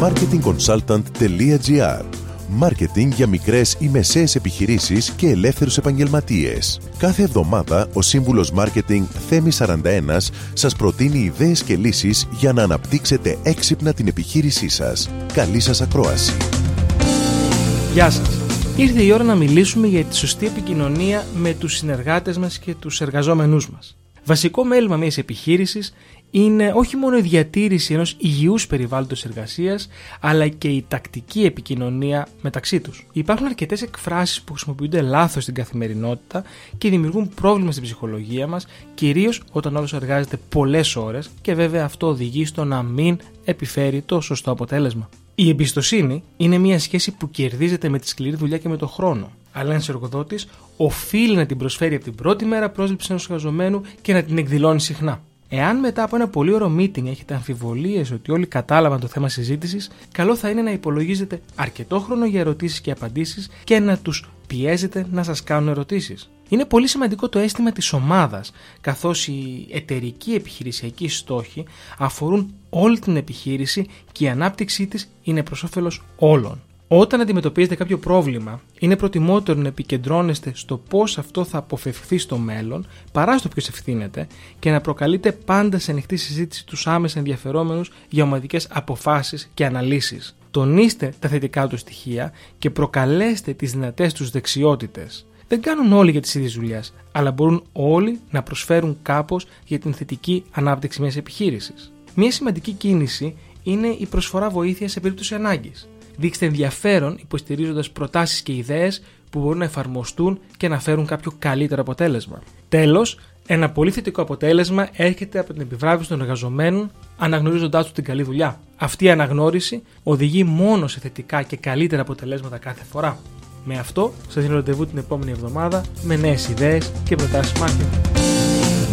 marketingconsultant.gr Μάρκετινγκ για μικρές ή μεσαίες επιχειρήσεις και ελεύθερους επαγγελματίες. Κάθε εβδομάδα ο σύμβουλος Μάρκετινγκ Θέμη 41 σας προτείνει ιδέες και λύσεις για να αναπτύξετε έξυπνα την επιχείρησή σας. Καλή σας ακρόαση. Γεια σας. Ήρθε η ώρα να μιλήσουμε για τη σωστή επικοινωνία με τους συνεργάτες μας και τους εργαζόμενούς μας. Βασικό μέλημα μιας επιχείρησης είναι όχι μόνο η διατήρηση ενός υγιούς περιβάλλοντος εργασίας, αλλά και η τακτική επικοινωνία μεταξύ τους. Υπάρχουν αρκετές εκφράσεις που χρησιμοποιούνται λάθος στην καθημερινότητα και δημιουργούν πρόβλημα στην ψυχολογία μας, κυρίως όταν όλος εργάζεται πολλές ώρες και βέβαια αυτό οδηγεί στο να μην επιφέρει το σωστό αποτέλεσμα. Η εμπιστοσύνη είναι μια σχέση που κερδίζεται με τη σκληρή δουλειά και με το χρόνο. Αλλά ένας εργοδότης οφείλει να την προσφέρει από την πρώτη μέρα πρόσληψη ενός εργαζομένου και να την εκδηλώνει συχνά. Εάν μετά από ένα πολύ ωραίο meeting έχετε αμφιβολίες ότι όλοι κατάλαβαν το θέμα συζήτησης, καλό θα είναι να υπολογίζετε αρκετό χρόνο για ερωτήσεις και απαντήσεις και να τους πιέζετε να σας κάνουν ερωτήσεις. Είναι πολύ σημαντικό το αίσθημα της ομάδας, καθώς οι εταιρικοί επιχειρησιακοί στόχοι αφορούν όλη την επιχείρηση και η ανάπτυξή της είναι προς όφελος όλων. Όταν αντιμετωπίζετε κάποιο πρόβλημα, είναι προτιμότερο να επικεντρώνεστε στο πώς αυτό θα αποφευχθεί στο μέλλον παρά στο ποιος ευθύνεται και να προκαλείτε πάντα σε ανοιχτή συζήτηση τους άμεσα ενδιαφερόμενους για ομαδικές αποφάσεις και αναλύσεις. Τονίστε τα θετικά του στοιχεία και προκαλέστε τις δυνατές τους δεξιότητες. Δεν κάνουν όλοι για τις ίδιες δουλειές, αλλά μπορούν όλοι να προσφέρουν κάπως για την θετική ανάπτυξη μιας επιχείρησης. Μια σημαντική κίνηση είναι η προσφορά βοήθειας σε περίπτωση ανάγκης δείξτε ενδιαφέρον υποστηρίζοντας προτάσεις και ιδέες που μπορούν να εφαρμοστούν και να φέρουν κάποιο καλύτερο αποτέλεσμα. Τέλος, ένα πολύ θετικό αποτέλεσμα έρχεται από την επιβράβευση των εργαζομένων αναγνωρίζοντάς τους την καλή δουλειά. Αυτή η αναγνώριση οδηγεί μόνο σε θετικά και καλύτερα αποτελέσματα κάθε φορά. Με αυτό, σας δίνω ραντεβού την επόμενη εβδομάδα με νέες ιδέες και προτάσεις marketing.